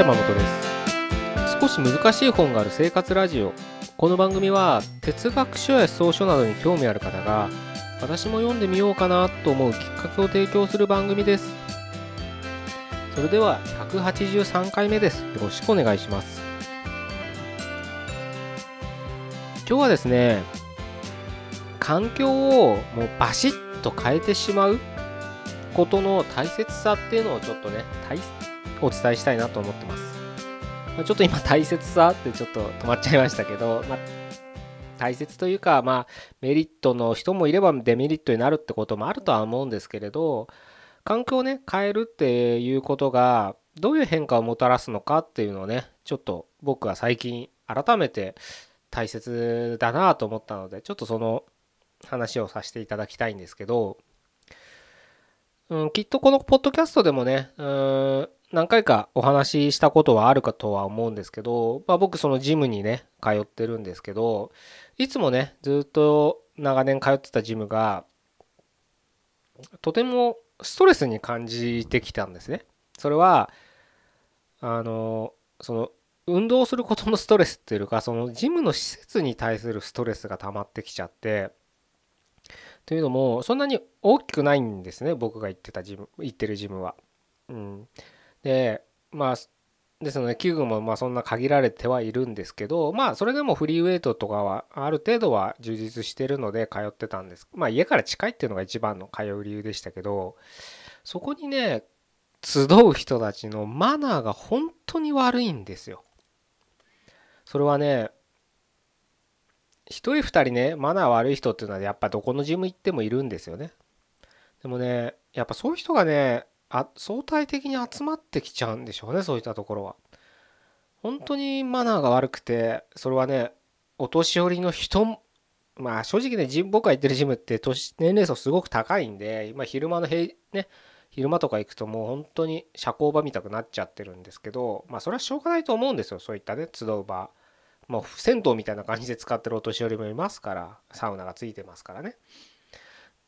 ちは山本です。少し難しい本がある生活ラジオ。この番組は哲学書や思想書などに興味ある方が私も読んでみようかなと思うきっかけを提供する番組です。それでは183回目です。よろしくお願いします。今日はですね環境をもうバシッと変えてしまうことの大切さっていうのをちょっとねお伝えしたいなと思ってます、まあ、ちょっと今大切さってちょっと止まっちゃいましたけど、まあ、大切というかまあメリットの人もいればデメリットになるってこともあるとは思うんですけれど環境をね変えるっていうことがどういう変化をもたらすのかっていうのをねちょっと僕は最近改めて大切だなと思ったのでちょっとその話をさせていただきたいんですけど、うん、きっとこのポッドキャストでもね、うん、何回かお話ししたことはあるかとは思うんですけど、まあ、僕そのジムにね、通ってるんですけど、いつもね、ずっと長年通ってたジムが、とてもストレスに感じてきたんですね。それは、あの、その、運動することのストレスっていうか、そのジムの施設に対するストレスが溜まってきちゃって、というのも、そんなに大きくないんですね、僕が行ってたジム、行ってるジムは。うん。で、まあ、ですので、器具もまあそんな限られてはいるんですけど、まあそれでもフリーウェイトとかはある程度は充実してるので通ってたんです。まあ家から近いっていうのが一番の通う理由でしたけど、そこにね、集う人たちのマナーが本当に悪いんですよ。それはね、一人二人ね、マナー悪い人っていうのはやっぱどこのジム行ってもいるんですよね。でもね、やっぱそういう人がね、あ相対的に集まってきちゃうんでしょうねそういったところは。本当にマナーが悪くてそれはねお年寄りの人まあ正直ね僕が行ってるジムって年年齢層すごく高いんで今昼間の平ね昼間とか行くともう本当に社交場見たくなっちゃってるんですけどまあそれはしょうがないと思うんですよそういったね集う場。もう銭湯みたいな感じで使ってるお年寄りもいますからサウナがついてますからね。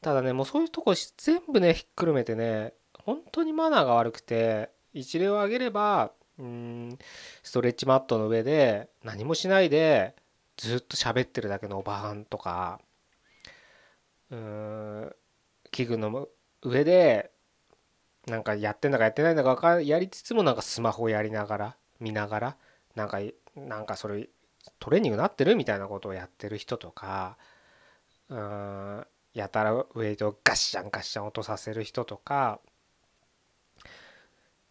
ただねもうそういうとこ全部ねひっくるめてね本当にマナーが悪くて一例を挙げればうんストレッチマットの上で何もしないでずっと喋ってるだけのおばはんとかうん器具の上でなんかやってんだかやってないんだかかやりつつもなんかスマホやりながら見ながらなんかなんかそれトレーニングなってるみたいなことをやってる人とかうんやたらウェイトをガッシャンガッシャン落とさせる人とか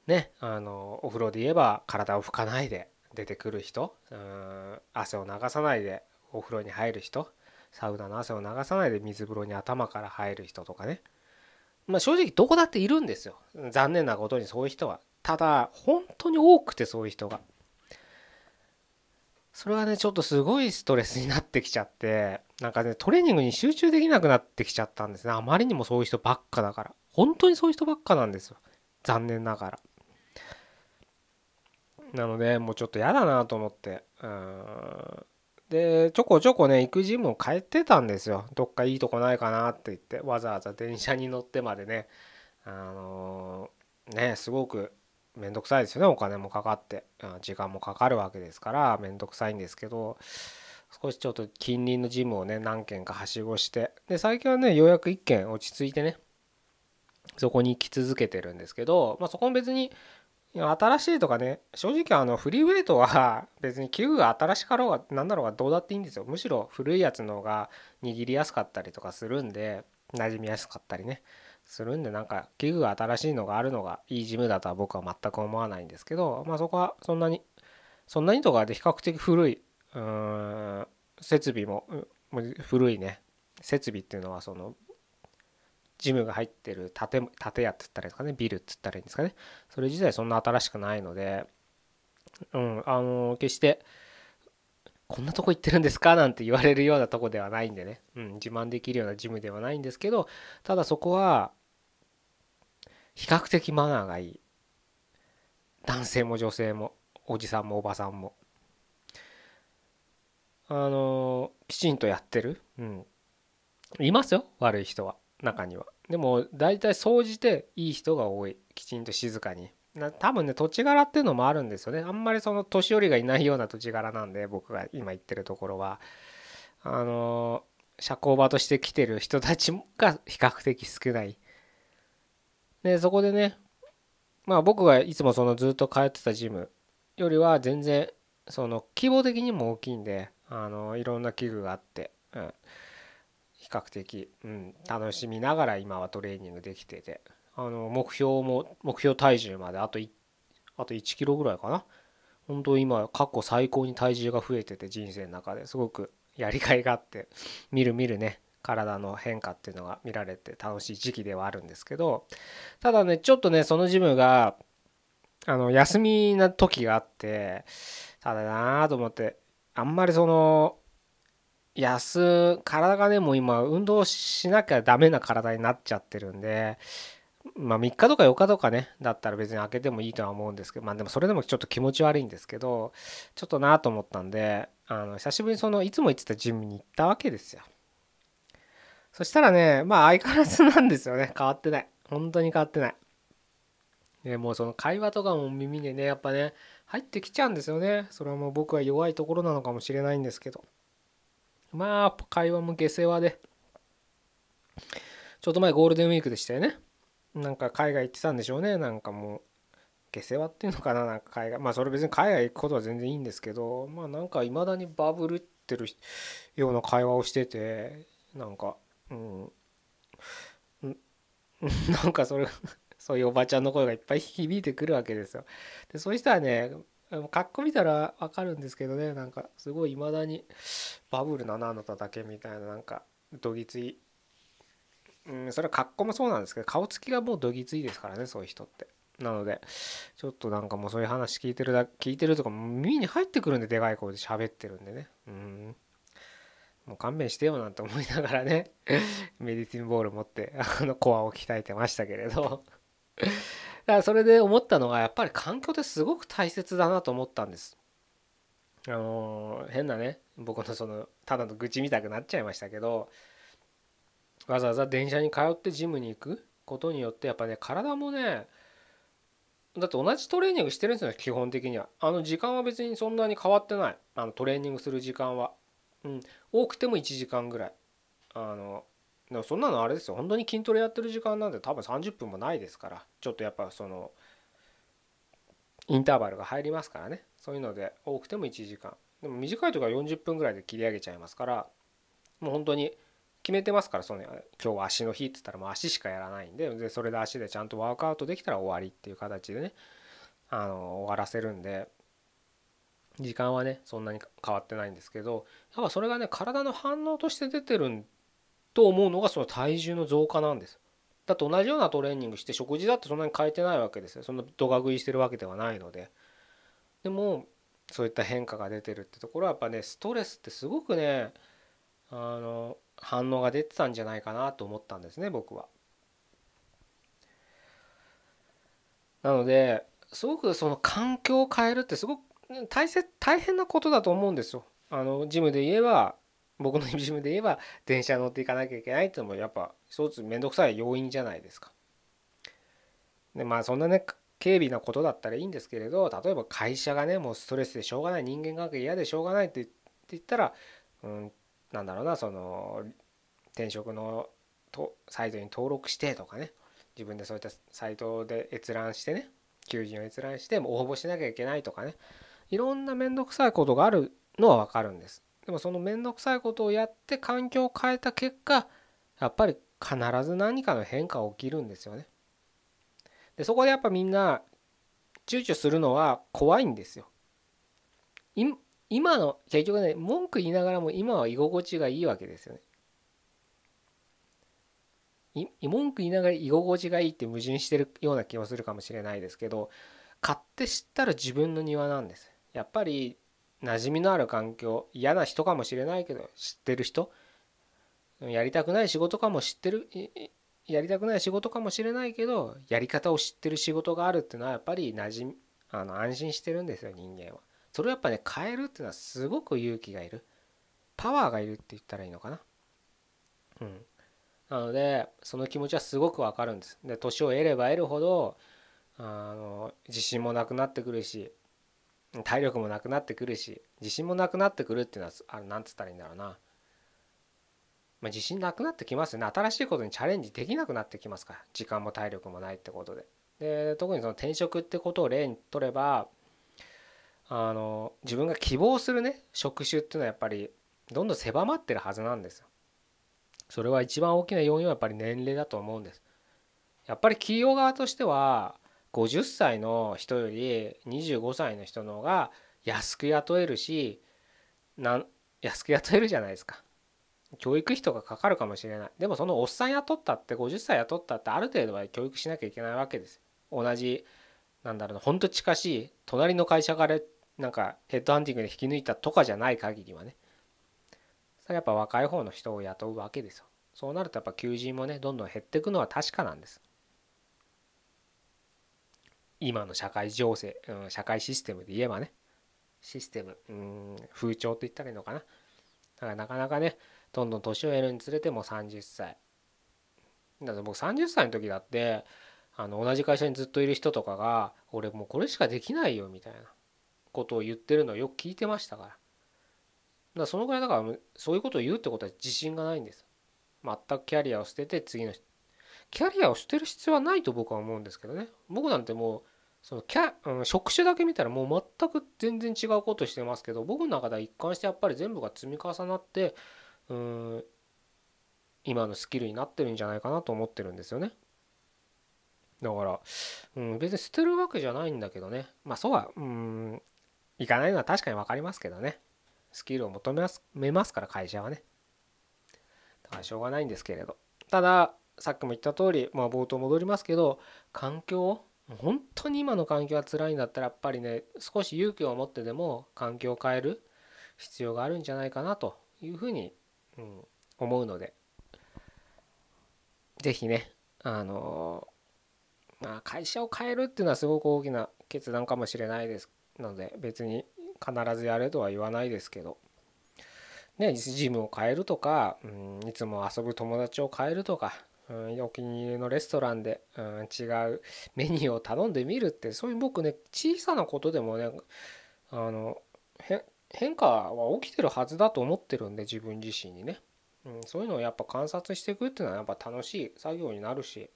ねあのお風呂で言えば体を拭かないで出てくる人うん汗を流さないでお風呂に入る人サウナの汗を流さないで水風呂に頭から入る人とかね。まあ正直どこだっているんですよ。残念なことにそういう人は。ただ本当に多くてそういう人が。それはねちょっとすごいストレスになってきちゃってなんかねトレーニングに集中できなくなってきちゃったんですね。あまりにもそういう人ばっかだから。本当にそういう人ばっかなんですよ。残念ながら。なのでもうちょっと嫌だなと思って。うん。でちょこちょこね行くジムを変えてたんですよ。どっかいいとこないかなって言ってわざわざ電車に乗ってまでね。あのー、ねすごくめんどくさいですよね。お金もかかって。時間もかかるわけですからめんどくさいんですけど少しちょっと近隣のジムをね何軒かはしごして。で最近はねようやく1軒落ち着いてねそこに行き続けてるんですけど、まあ、そこも別に新しいとかね正直あのフリーウェイトは 別に器具が新しかろうが何だろうがどうだっていいんですよ。むしろ古いやつの方が握りやすかったりとかするんで馴染みやすかったりねするんでなんか器具が新しいのがあるのがいいジムだとは僕は全く思わないんですけどまあそこはそんなにそんなにとかで比較的古いうん設備も古いね設備っていうのはそのジムが入ってる建建屋って言ったらいいですかね？ビルって言ったらいいんですかね？それ自体そんな新しくないのでうんあの決してこんなとこ行ってるんですか？なんて言われるようなとこではないんでね、うん、自慢できるようなジムではないんですけどただそこは比較的マナーがいい。男性も女性もおじさんもおばさんも。あのきちんとやってる。うん。いますよ？悪い人は。中には。でも大体総じていい人が多い。きちんと静かに。な多分ね土地柄っていうのもあるんですよね。あんまりその年寄りがいないような土地柄なんで僕が今言ってるところは。あの社交場として来てる人たちが 比較的少ない。でそこでねまあ僕がいつもそのずっと通ってたジムよりは全然その規模的にも大きいんであのいろんな器具があって、うん、比較的、うん、楽しみながら今はトレーニングできててあの目標も目標体重まであとあと1キロぐらいかな。本当今過去最高に体重が増えてて人生の中で。すごくやりがいがあってみるみるね体の変化っていうのが見られて楽しい時期ではあるんですけど。ただねちょっとねそのジムがあの休みな時があってただなあと思ってあんまりその休体がねもう今運動しなきゃダメな体になっちゃってるんでまあ3日とか4日とかねだったら別に開けてもいいとは思うんですけどまあでもそれでもちょっと気持ち悪いんですけどちょっとなと思ったんであの久しぶりにそのいつも行ってたジムに行ったわけですよ。そしたらねまあ相変わらずなんですよね。変わってない。本当に変わってない。でもうその会話とかも耳にねやっぱね入ってきちゃうんですよね。それはもう僕は弱いところなのかもしれないんですけど。まあ会話も下世話で。ちょっと前ゴールデンウィークでしたよね。なんか海外行ってたんでしょうね。なんかもう下世話っていうのかななんか海外。まあそれ別に海外行くことは全然いいんですけどまあなんかいまだにバブルってるような会話をしててなんかうん。なんかそれそういうおばちゃんの声がいっぱい響いてくるわけですよ。でそういう人はね格好見たら分かるんですけどねなんかすごい未だにバブルななあなただけみたいななんかどぎつい。うんそれは格好もそうなんですけど顔つきがもうどぎついですからねそういう人って。なのでちょっとなんかもうそういう話聞いてるだ聞いてるとか耳に入ってくるんででかい声で喋ってるんでね。うん。もう勘弁してよなんて思いながらね メディティンボール持ってあのコアを鍛えてましたけれど。だからそれで思ったのがやっぱり環境ってすごく大切だなと思ったんです。あの変なね僕のそのただの愚痴みたくなっちゃいましたけどわざわざ電車に通ってジムに行くことによってやっぱね体もねだって同じトレーニングしてるんですよ基本的には。あの時間は別にそんなに変わってない。あのトレーニングする時間は。うん。多くても1時間ぐらい。あのでもそんなのあれですよ。本当に筋トレやってる時間なんて多分30分もないですから。ちょっとやっぱそのインターバルが入りますからね。そういうので多くても1時間。でも短いとか40分ぐらいで切り上げちゃいますから。もう本当に決めてますからその今日は足の日って言ったらもう足しかやらないんで。でそれで足でちゃんとワークアウトできたら終わりっていう形でね。あの終わらせるんで。時間はねそんなに変わってないんですけど。やっぱそれがね体の反応として出てるんと思うのがその体重の増加なんです。だって同じようなトレーニングして食事だってそんなに変えてないわけですよ。そんなドカ食いしてるわけではないので。でもそういった変化が出てるってところはやっぱねストレスってすごくねあの反応が出てたんじゃないかなと思ったんですね僕は。なのですごくその環境を変えるってすごく大切大変なことだと思うんですよ。あのジムで言えば僕のジムで言えば電車乗っていかなきゃいけないっていうのもやっぱ一つ面倒くさい要因じゃないですか。でまあそんなね軽微なことだったらいいんですけれど例えば会社がねもうストレスでしょうがない人間関係嫌でしょうがないって言ったら、うん、なんだろうなその転職のとサイトに登録してとかね自分でそういったサイトで閲覧してね求人を閲覧して応募しなきゃいけないとかねいろんな面倒くさいことがあるのは分かるんです。でもその面倒くさいことをやって環境を変えた結果やっぱり必ず何かの変化が起きるんですよね。でそこでやっぱみんな躊躇するのは怖いんですよ。今の結局ね文句言いながらも今は居心地がいいわけですよね。文句言いながら居心地がいいって矛盾してるような気もするかもしれないですけど買って知ったら自分の庭なんです。やっぱり馴染みのある環境嫌な人かもしれないけど知ってる人やりたくない仕事かも知ってるやりたくない仕事かもしれないけどやり方を知ってる仕事があるっていうのはやっぱり馴染みあの安心してるんですよ人間は。それをやっぱね変えるっていうのはすごく勇気がいるパワーがいるって言ったらいいのかな。うん、なのでその気持ちはすごくわかるんです。で年を得れば得るほどあの自信もなくなってくるし体力もなくなってくるし自信もなくなってくるっていうのはあなんつったらいいんだろうな、まあ、自信なくなってきますよね。新しいことにチャレンジできなくなってきますから。時間も体力もないってことで。で特にその転職ってことを例にとればあの自分が希望するね職種っていうのはやっぱりどんどん狭まってるはずなんですよ。それは一番大きな要因はやっぱり年齢だと思うんです。やっぱり企業側としては50歳の人より25歳の人の方が安く雇えるしな安く雇えるじゃないですか。教育費とかかかるかもしれない。でもそのおっさん雇ったって50歳雇ったってある程度は教育しなきゃいけないわけです同じなんだろうなほんと近しい隣の会社からなんかヘッドハンティングで引き抜いたとかじゃない限りはね。それやっぱ若い方の人を雇うわけですよ。そうなるとやっぱ求人もねどんどん減っていくのは確かなんです。今の社会情勢、うん、社会システムで言えばね。システム、うん、風潮って言ったらいいのかな。だからなかなかねどんどん年を得るにつれても30歳だって僕30歳の時だってあの同じ会社にずっといる人とかが俺もうこれしかできないよみたいなことを言ってるのをよく聞いてましたから。だからそのぐらいだからそういうことを言うってことは自信がないんです。全くキャリアを捨てて次のキャリアを捨てる必要はないと僕は思うんですけどね。僕なんてもうそのキャ、うん、職種だけ見たらもう全く全然違うことしてますけど僕の中では一貫してやっぱり全部が積み重なってうん今のスキルになってるんじゃないかなと思ってるんですよね。だから、うん、別に捨てるわけじゃないんだけどね。まあそうはうんいかないのは確かに分かりますけどね。スキルを求めますめますから会社はね。だからしょうがないんですけれど。たださっきも言った通りまあ冒頭戻りますけど環境本当に今の環境が辛いんだったらやっぱりね少し勇気を持ってでも環境を変える必要があるんじゃないかなというふうに、うん、思うので是非ねあのまあ会社を変えるっていうのはすごく大きな決断かもしれないですので別に必ずやれとは言わないですけどねジムを変えるとか、うん、いつも遊ぶ友達を変えるとかうん、お気に入りのレストランで、うん、違うメニューを頼んでみるってそういう僕ね小さなことでもねあの変化は起きてるはずだと思ってるんで自分自身にね、うん、そういうのをやっぱ観察していくっていうのはやっぱ楽しい作業になるし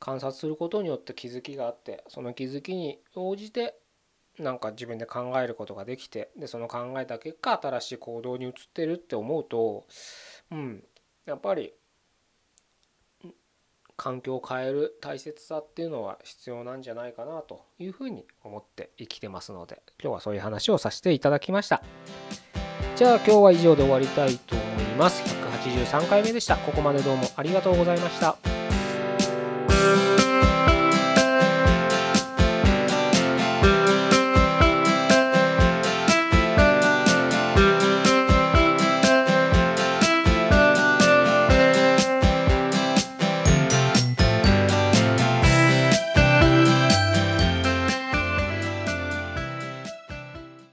観察することによって気づきがあってその気づきに応じてなんか自分で考えることができてでその考えた結果新しい行動に移ってるって思うとうんやっぱり環境を変える大切さっていうのは必要なんじゃないかなというふうに思って生きてますので今日はそういう話をさせていただきました。じゃあ今日は以上で終わりたいと思います。183回目でした。ここまでどうもありがとうございました。